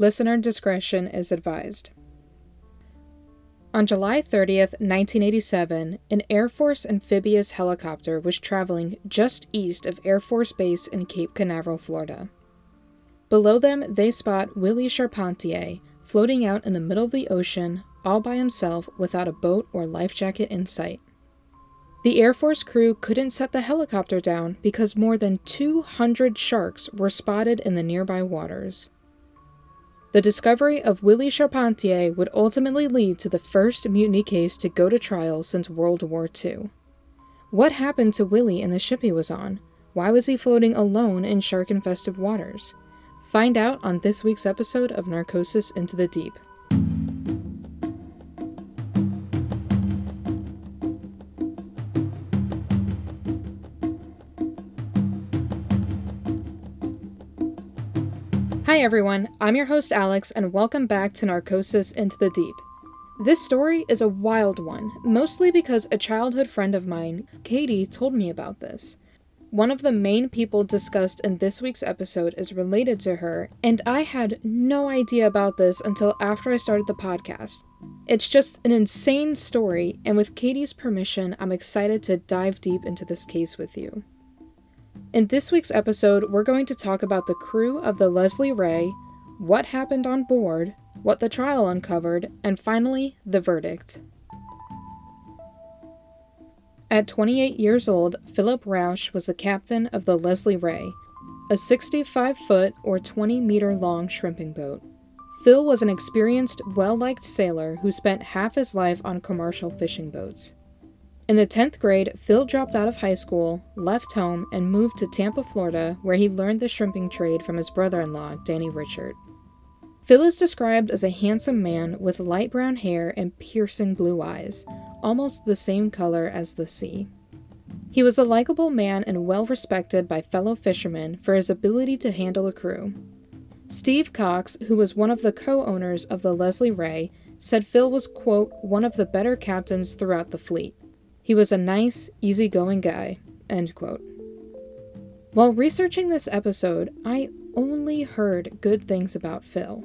Listener discretion is advised. On July 30th, 1987, an Air Force amphibious helicopter was traveling just east of Air Force Base in Cape Canaveral, Florida. Below them, they spot Willie Charpentier floating out in the middle of the ocean, all by himself without a boat or life jacket in sight. The Air Force crew couldn't set the helicopter down because more than 200 sharks were spotted in the nearby waters. The discovery of Willie Charpentier would ultimately lead to the first mutiny case to go to trial since World War II. What happened to Willie and the ship he was on? Why was he floating alone in shark infested waters? Find out on this week's episode of Narcosis Into the Deep. Everyone, I'm your host Alex, and welcome back to Narcosis Into the Deep. This story is a wild one, mostly because a childhood friend of mine, Katie, told me about this. One of the main people discussed in this week's episode is related to her, and I had no idea about this until after I started the podcast. It's just an insane story, and with Katie's permission, I'm excited to dive deep into this case with you. In this week's episode, we're going to talk about the crew of the Leslie Ray, what happened on board, what the trial uncovered, and finally, the verdict. At 28 years old, Philip Rausch was the captain of the Leslie Ray, a 65 foot or 20 meter long shrimping boat. Phil was an experienced, well liked sailor who spent half his life on commercial fishing boats. In the 10th grade, Phil dropped out of high school, left home, and moved to Tampa, Florida, where he learned the shrimping trade from his brother in law, Danny Richard. Phil is described as a handsome man with light brown hair and piercing blue eyes, almost the same color as the sea. He was a likable man and well respected by fellow fishermen for his ability to handle a crew. Steve Cox, who was one of the co owners of the Leslie Ray, said Phil was, quote, one of the better captains throughout the fleet. He was a nice, easygoing guy. End quote. While researching this episode, I only heard good things about Phil.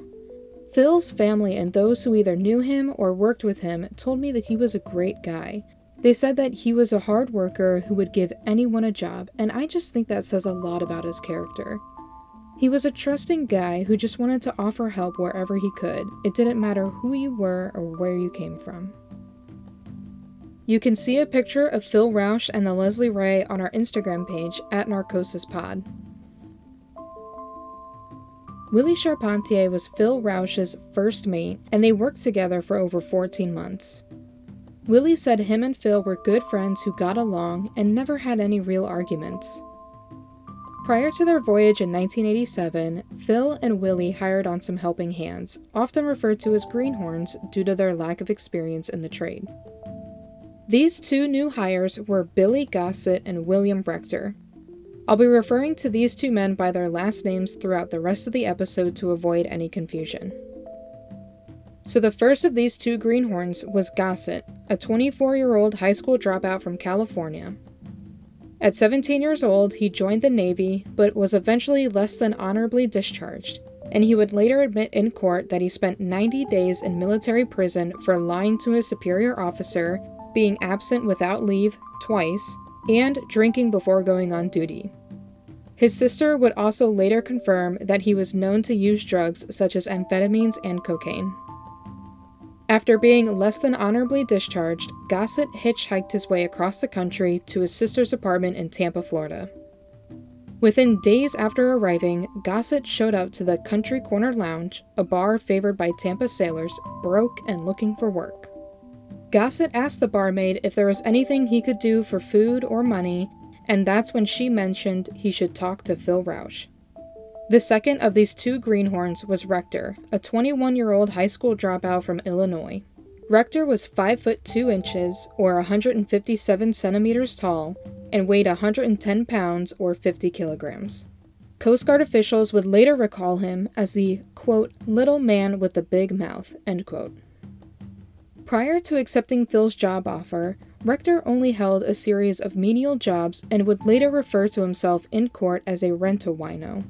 Phil's family and those who either knew him or worked with him told me that he was a great guy. They said that he was a hard worker who would give anyone a job, and I just think that says a lot about his character. He was a trusting guy who just wanted to offer help wherever he could. It didn't matter who you were or where you came from. You can see a picture of Phil Rausch and the Leslie Ray on our Instagram page at Narcosis Pod. Willie Charpentier was Phil Rausch's first mate, and they worked together for over 14 months. Willie said him and Phil were good friends who got along and never had any real arguments. Prior to their voyage in 1987, Phil and Willie hired on some helping hands, often referred to as greenhorns due to their lack of experience in the trade. These two new hires were Billy Gossett and William Rector. I'll be referring to these two men by their last names throughout the rest of the episode to avoid any confusion. So, the first of these two greenhorns was Gossett, a 24 year old high school dropout from California. At 17 years old, he joined the Navy, but was eventually less than honorably discharged, and he would later admit in court that he spent 90 days in military prison for lying to his superior officer being absent without leave twice, and drinking before going on duty. His sister would also later confirm that he was known to use drugs such as amphetamines and cocaine. After being less than honorably discharged, Gossett hitchhiked his way across the country to his sister's apartment in Tampa, Florida. Within days after arriving, Gossett showed up to the Country Corner Lounge, a bar favored by Tampa sailors, broke and looking for work. Gossett asked the barmaid if there was anything he could do for food or money, and that's when she mentioned he should talk to Phil Rausch. The second of these two greenhorns was Rector, a 21 year old high school dropout from Illinois. Rector was 5 foot 2 inches, or 157 centimeters tall, and weighed 110 pounds, or 50 kilograms. Coast Guard officials would later recall him as the, quote, little man with the big mouth, end quote. Prior to accepting Phil's job offer, Rector only held a series of menial jobs and would later refer to himself in court as a rent-a-wino.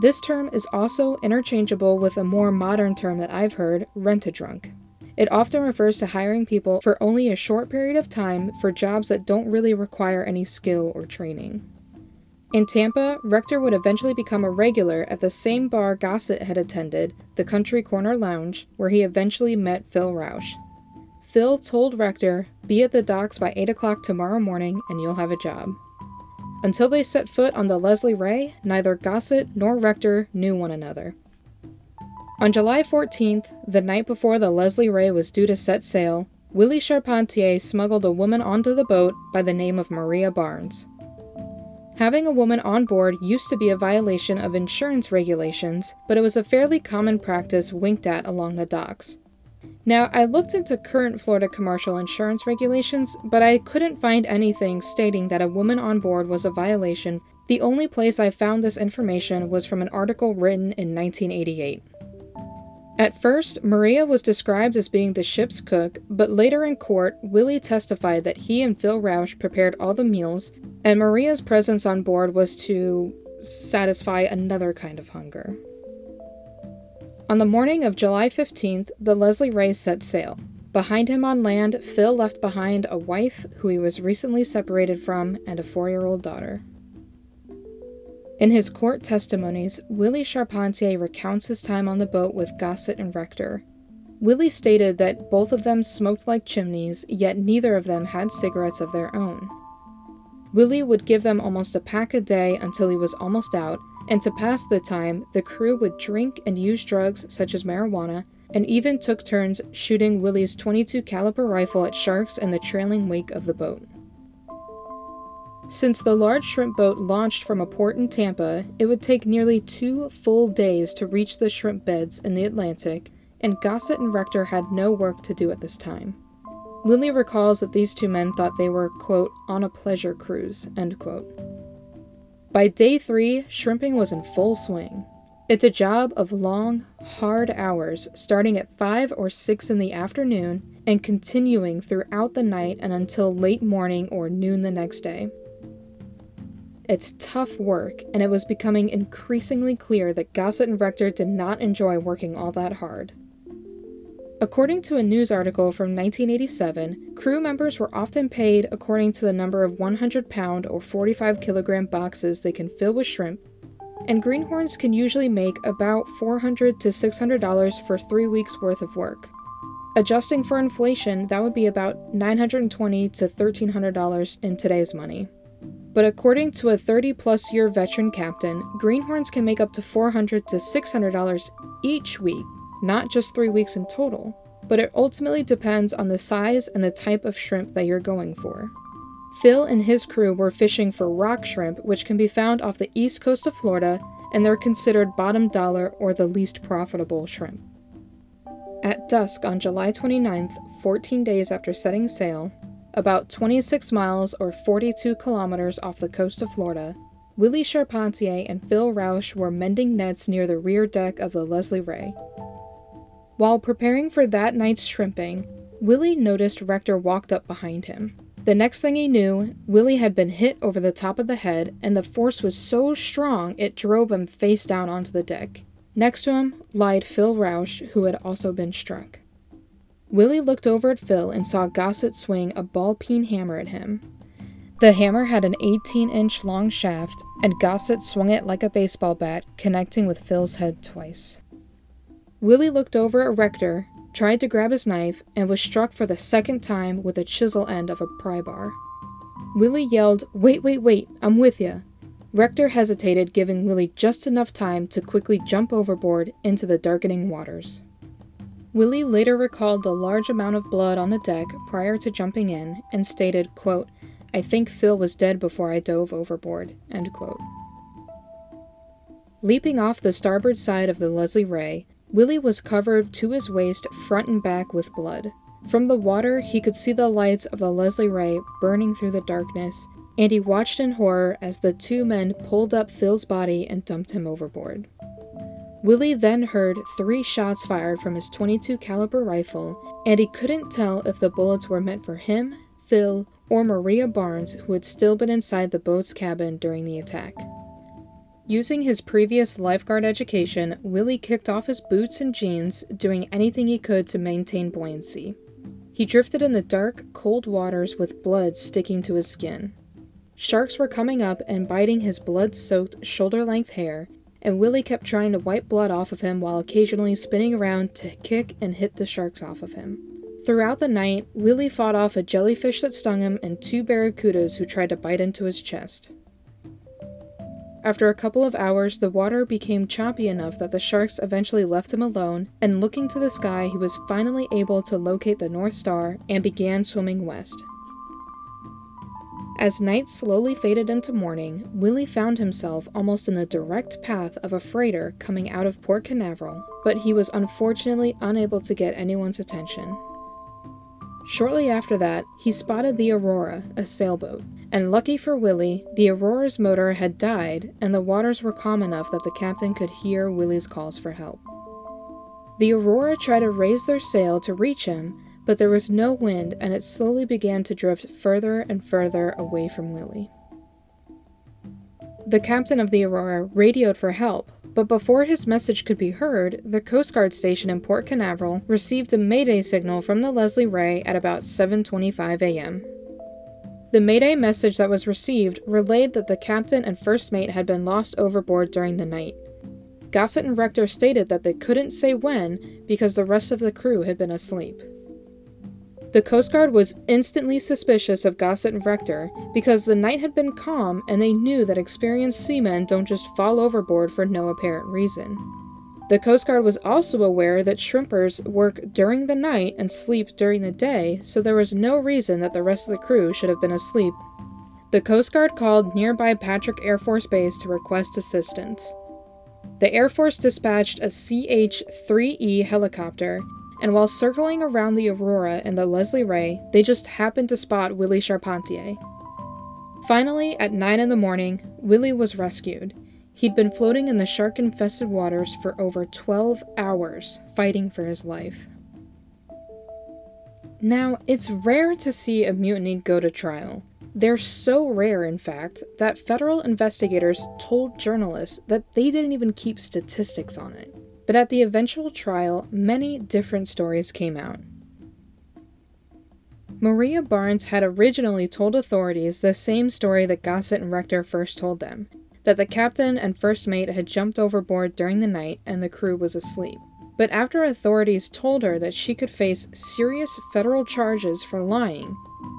This term is also interchangeable with a more modern term that I've heard, rent a drunk. It often refers to hiring people for only a short period of time for jobs that don't really require any skill or training. In Tampa, Rector would eventually become a regular at the same bar Gossett had attended, the Country Corner Lounge, where he eventually met Phil Rausch. Phil told Rector, Be at the docks by 8 o'clock tomorrow morning and you'll have a job. Until they set foot on the Leslie Ray, neither Gossett nor Rector knew one another. On July 14th, the night before the Leslie Ray was due to set sail, Willie Charpentier smuggled a woman onto the boat by the name of Maria Barnes. Having a woman on board used to be a violation of insurance regulations, but it was a fairly common practice winked at along the docks. Now, I looked into current Florida commercial insurance regulations, but I couldn't find anything stating that a woman on board was a violation. The only place I found this information was from an article written in 1988. At first, Maria was described as being the ship's cook, but later in court, Willie testified that he and Phil Rausch prepared all the meals, and Maria's presence on board was to satisfy another kind of hunger. On the morning of July 15th, the Leslie Ray set sail. Behind him on land, Phil left behind a wife who he was recently separated from and a four year old daughter. In his court testimonies, Willie Charpentier recounts his time on the boat with Gossett and Rector. Willie stated that both of them smoked like chimneys, yet neither of them had cigarettes of their own. Willie would give them almost a pack a day until he was almost out, and to pass the time, the crew would drink and use drugs such as marijuana, and even took turns shooting Willie's 22 caliber rifle at sharks in the trailing wake of the boat. Since the large shrimp boat launched from a port in Tampa, it would take nearly two full days to reach the shrimp beds in the Atlantic, and Gossett and Rector had no work to do at this time. Willie recalls that these two men thought they were, quote, on a pleasure cruise, end quote. By day three, shrimping was in full swing. It's a job of long, hard hours, starting at 5 or 6 in the afternoon and continuing throughout the night and until late morning or noon the next day. It's tough work, and it was becoming increasingly clear that Gossett and Rector did not enjoy working all that hard. According to a news article from 1987, crew members were often paid according to the number of 100 pound or 45 kilogram boxes they can fill with shrimp, and greenhorns can usually make about 400 to $600 for three weeks worth of work. Adjusting for inflation, that would be about 920 to $1,300 in today's money. But according to a 30 plus year veteran captain, greenhorns can make up to 400 to $600 each week, not just three weeks in total. But it ultimately depends on the size and the type of shrimp that you're going for. Phil and his crew were fishing for rock shrimp, which can be found off the east coast of Florida, and they're considered bottom dollar or the least profitable shrimp. At dusk on July 29th, 14 days after setting sail, about 26 miles or 42 kilometers off the coast of Florida, Willie Charpentier and Phil Rausch were mending nets near the rear deck of the Leslie Ray. While preparing for that night's shrimping, Willie noticed Rector walked up behind him. The next thing he knew, Willie had been hit over the top of the head, and the force was so strong it drove him face down onto the deck. Next to him lied Phil Rausch, who had also been struck. Willie looked over at Phil and saw Gossett swing a ball peen hammer at him. The hammer had an 18 inch long shaft, and Gossett swung it like a baseball bat, connecting with Phil's head twice. Willie looked over at Rector, tried to grab his knife, and was struck for the second time with the chisel end of a pry bar. Willie yelled, Wait, wait, wait, I'm with ya. Rector hesitated, giving Willie just enough time to quickly jump overboard into the darkening waters. Willie later recalled the large amount of blood on the deck prior to jumping in and stated, quote, I think Phil was dead before I dove overboard, end quote. Leaping off the starboard side of the Leslie Ray, Willie was covered to his waist front and back with blood. From the water, he could see the lights of the Leslie Ray burning through the darkness, and he watched in horror as the two men pulled up Phil's body and dumped him overboard. Willie then heard three shots fired from his 22 caliber rifle, and he couldn't tell if the bullets were meant for him, Phil, or Maria Barnes, who had still been inside the boat's cabin during the attack. Using his previous lifeguard education, Willie kicked off his boots and jeans, doing anything he could to maintain buoyancy. He drifted in the dark, cold waters with blood sticking to his skin. Sharks were coming up and biting his blood soaked, shoulder length hair, and Willie kept trying to wipe blood off of him while occasionally spinning around to kick and hit the sharks off of him. Throughout the night, Willie fought off a jellyfish that stung him and two barracudas who tried to bite into his chest. After a couple of hours, the water became choppy enough that the sharks eventually left him alone, and looking to the sky, he was finally able to locate the North Star and began swimming west. As night slowly faded into morning, Willie found himself almost in the direct path of a freighter coming out of Port Canaveral, but he was unfortunately unable to get anyone's attention. Shortly after that, he spotted the Aurora, a sailboat, and lucky for Willie, the Aurora's motor had died and the waters were calm enough that the captain could hear Willie's calls for help. The Aurora tried to raise their sail to reach him, but there was no wind and it slowly began to drift further and further away from Willie. The captain of the Aurora radioed for help, but before his message could be heard, the Coast Guard station in Port Canaveral received a mayday signal from the Leslie Ray at about 7:25 a.m. The mayday message that was received relayed that the captain and first mate had been lost overboard during the night. Gossett and Rector stated that they couldn't say when because the rest of the crew had been asleep. The Coast Guard was instantly suspicious of Gossett and Rector because the night had been calm and they knew that experienced seamen don't just fall overboard for no apparent reason. The Coast Guard was also aware that shrimpers work during the night and sleep during the day, so there was no reason that the rest of the crew should have been asleep. The Coast Guard called nearby Patrick Air Force Base to request assistance. The Air Force dispatched a CH 3E helicopter and while circling around the Aurora and the Leslie Ray, they just happened to spot Willie Charpentier. Finally, at 9 in the morning, Willie was rescued. He'd been floating in the shark infested waters for over 12 hours, fighting for his life. Now, it's rare to see a mutiny go to trial. They're so rare, in fact, that federal investigators told journalists that they didn't even keep statistics on it. But at the eventual trial, many different stories came out. Maria Barnes had originally told authorities the same story that Gossett and Rector first told them that the captain and first mate had jumped overboard during the night and the crew was asleep. But after authorities told her that she could face serious federal charges for lying,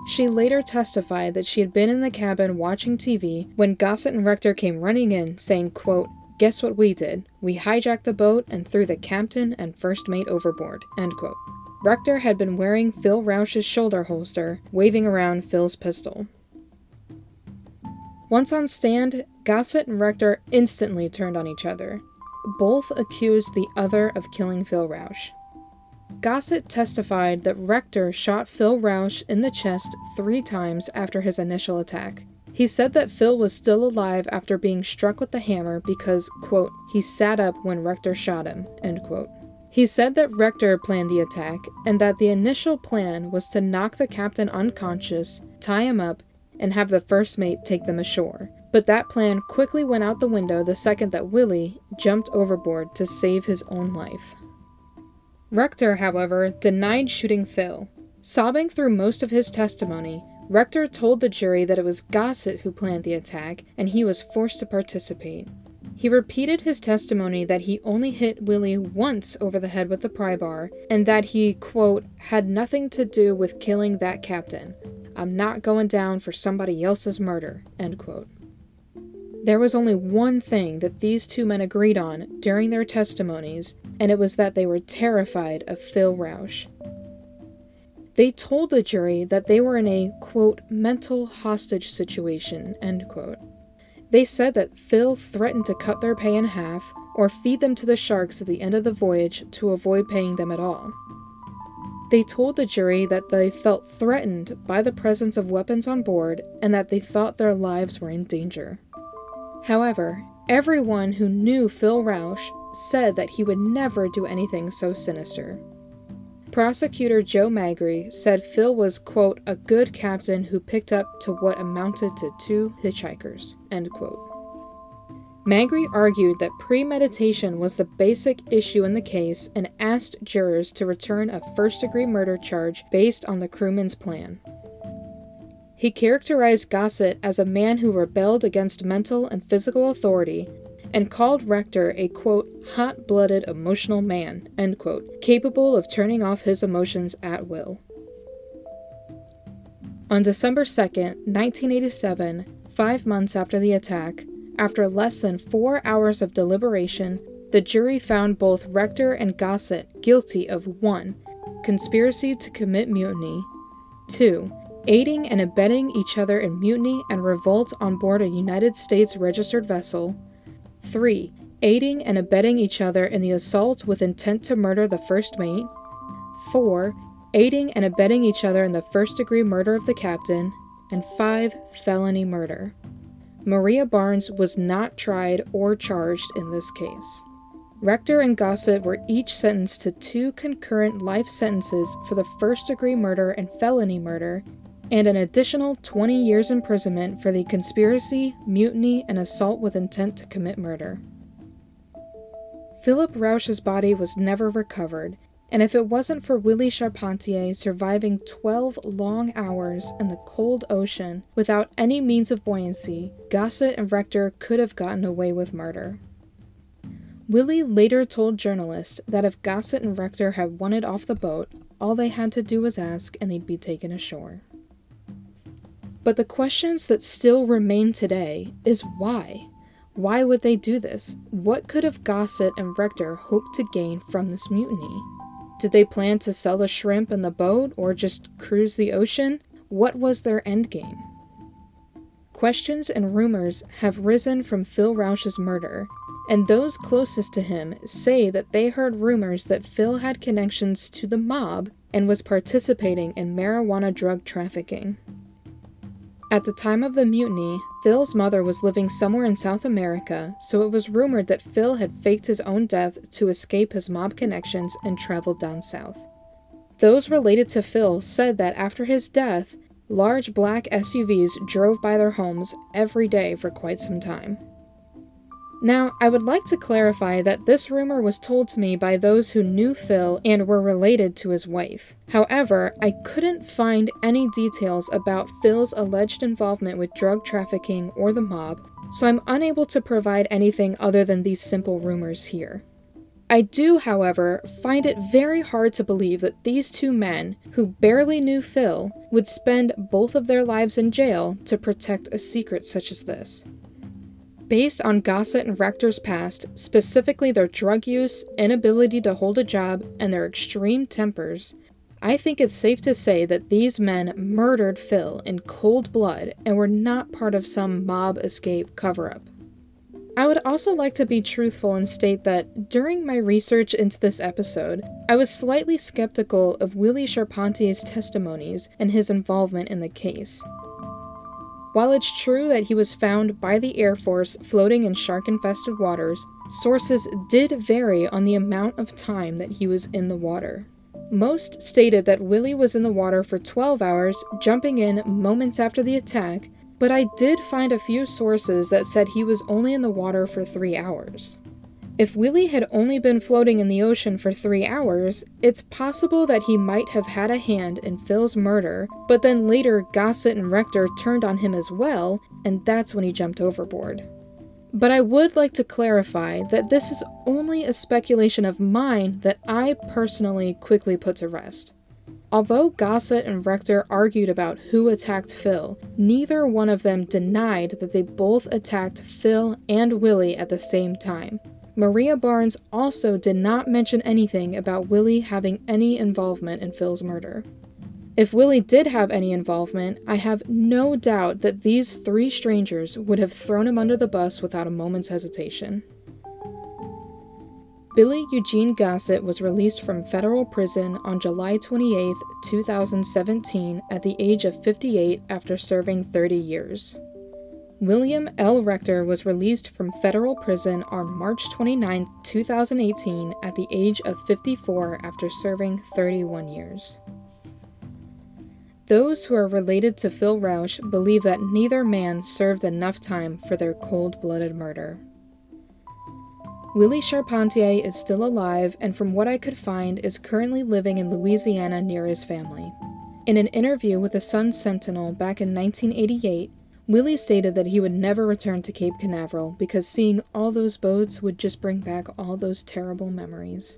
she later testified that she had been in the cabin watching TV when Gossett and Rector came running in, saying, quote, Guess what we did? We hijacked the boat and threw the captain and first mate overboard. End quote. Rector had been wearing Phil Rausch's shoulder holster, waving around Phil's pistol. Once on stand, Gossett and Rector instantly turned on each other. Both accused the other of killing Phil Rausch. Gossett testified that Rector shot Phil Rausch in the chest three times after his initial attack, he said that Phil was still alive after being struck with the hammer because, quote, he sat up when Rector shot him, end quote. He said that Rector planned the attack and that the initial plan was to knock the captain unconscious, tie him up, and have the first mate take them ashore. But that plan quickly went out the window the second that Willie jumped overboard to save his own life. Rector, however, denied shooting Phil. Sobbing through most of his testimony, Rector told the jury that it was Gossett who planned the attack, and he was forced to participate. He repeated his testimony that he only hit Willie once over the head with the pry bar, and that he, quote, had nothing to do with killing that captain. I'm not going down for somebody else's murder, end quote. There was only one thing that these two men agreed on during their testimonies, and it was that they were terrified of Phil Rausch. They told the jury that they were in a, quote, mental hostage situation, end quote. They said that Phil threatened to cut their pay in half or feed them to the sharks at the end of the voyage to avoid paying them at all. They told the jury that they felt threatened by the presence of weapons on board and that they thought their lives were in danger. However, everyone who knew Phil Rausch said that he would never do anything so sinister. Prosecutor Joe Magri said Phil was, quote, a good captain who picked up to what amounted to two hitchhikers, end quote. Magri argued that premeditation was the basic issue in the case and asked jurors to return a first degree murder charge based on the crewman's plan. He characterized Gossett as a man who rebelled against mental and physical authority and called Rector a quote, hot blooded emotional man, end quote, capable of turning off his emotions at will. On December 2, 1987, five months after the attack, after less than four hours of deliberation, the jury found both Rector and Gossett guilty of 1. Conspiracy to commit mutiny, 2. Aiding and abetting each other in mutiny and revolt on board a United States registered vessel, 3. Aiding and abetting each other in the assault with intent to murder the first mate, 4. Aiding and abetting each other in the first degree murder of the captain, and 5. Felony murder. Maria Barnes was not tried or charged in this case. Rector and Gossett were each sentenced to two concurrent life sentences for the first degree murder and felony murder, and an additional 20 years imprisonment for the conspiracy, mutiny, and assault with intent to commit murder. Philip Rausch's body was never recovered, and if it wasn't for Willie Charpentier surviving 12 long hours in the cold ocean without any means of buoyancy, Gossett and Rector could have gotten away with murder. Willie later told journalists that if Gossett and Rector had wanted off the boat, all they had to do was ask and they'd be taken ashore. But the questions that still remain today is why? Why would they do this? What could have Gossett and Rector hoped to gain from this mutiny? Did they plan to sell the shrimp and the boat or just cruise the ocean? What was their endgame? Questions and rumors have risen from Phil Rausch's murder, and those closest to him say that they heard rumors that Phil had connections to the mob and was participating in marijuana drug trafficking. At the time of the mutiny, Phil's mother was living somewhere in South America, so it was rumored that Phil had faked his own death to escape his mob connections and traveled down south. Those related to Phil said that after his death, large black SUVs drove by their homes every day for quite some time. Now, I would like to clarify that this rumor was told to me by those who knew Phil and were related to his wife. However, I couldn't find any details about Phil's alleged involvement with drug trafficking or the mob, so I'm unable to provide anything other than these simple rumors here. I do, however, find it very hard to believe that these two men, who barely knew Phil, would spend both of their lives in jail to protect a secret such as this. Based on Gossett and Rector's past, specifically their drug use, inability to hold a job, and their extreme tempers, I think it's safe to say that these men murdered Phil in cold blood and were not part of some mob escape cover up. I would also like to be truthful and state that during my research into this episode, I was slightly skeptical of Willie Charpentier's testimonies and his involvement in the case. While it's true that he was found by the Air Force floating in shark infested waters, sources did vary on the amount of time that he was in the water. Most stated that Willie was in the water for 12 hours, jumping in moments after the attack, but I did find a few sources that said he was only in the water for 3 hours. If Willie had only been floating in the ocean for three hours, it's possible that he might have had a hand in Phil's murder, but then later Gossett and Rector turned on him as well, and that's when he jumped overboard. But I would like to clarify that this is only a speculation of mine that I personally quickly put to rest. Although Gossett and Rector argued about who attacked Phil, neither one of them denied that they both attacked Phil and Willie at the same time. Maria Barnes also did not mention anything about Willie having any involvement in Phil's murder. If Willie did have any involvement, I have no doubt that these three strangers would have thrown him under the bus without a moment's hesitation. Billy Eugene Gossett was released from federal prison on July 28, 2017, at the age of 58 after serving 30 years. William L. Rector was released from federal prison on March 29, 2018, at the age of 54 after serving 31 years. Those who are related to Phil Rausch believe that neither man served enough time for their cold blooded murder. Willie Charpentier is still alive and, from what I could find, is currently living in Louisiana near his family. In an interview with the Sun Sentinel back in 1988, Willie stated that he would never return to Cape Canaveral because seeing all those boats would just bring back all those terrible memories.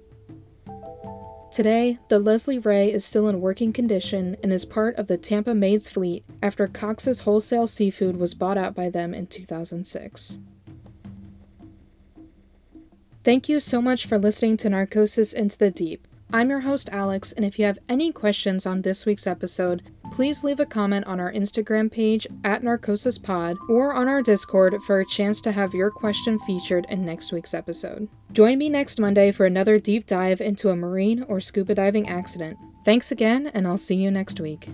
Today, the Leslie Ray is still in working condition and is part of the Tampa Maids fleet after Cox's Wholesale Seafood was bought out by them in 2006. Thank you so much for listening to Narcosis Into the Deep. I'm your host, Alex, and if you have any questions on this week's episode, please leave a comment on our Instagram page at NarcosisPod or on our Discord for a chance to have your question featured in next week's episode. Join me next Monday for another deep dive into a marine or scuba diving accident. Thanks again, and I'll see you next week.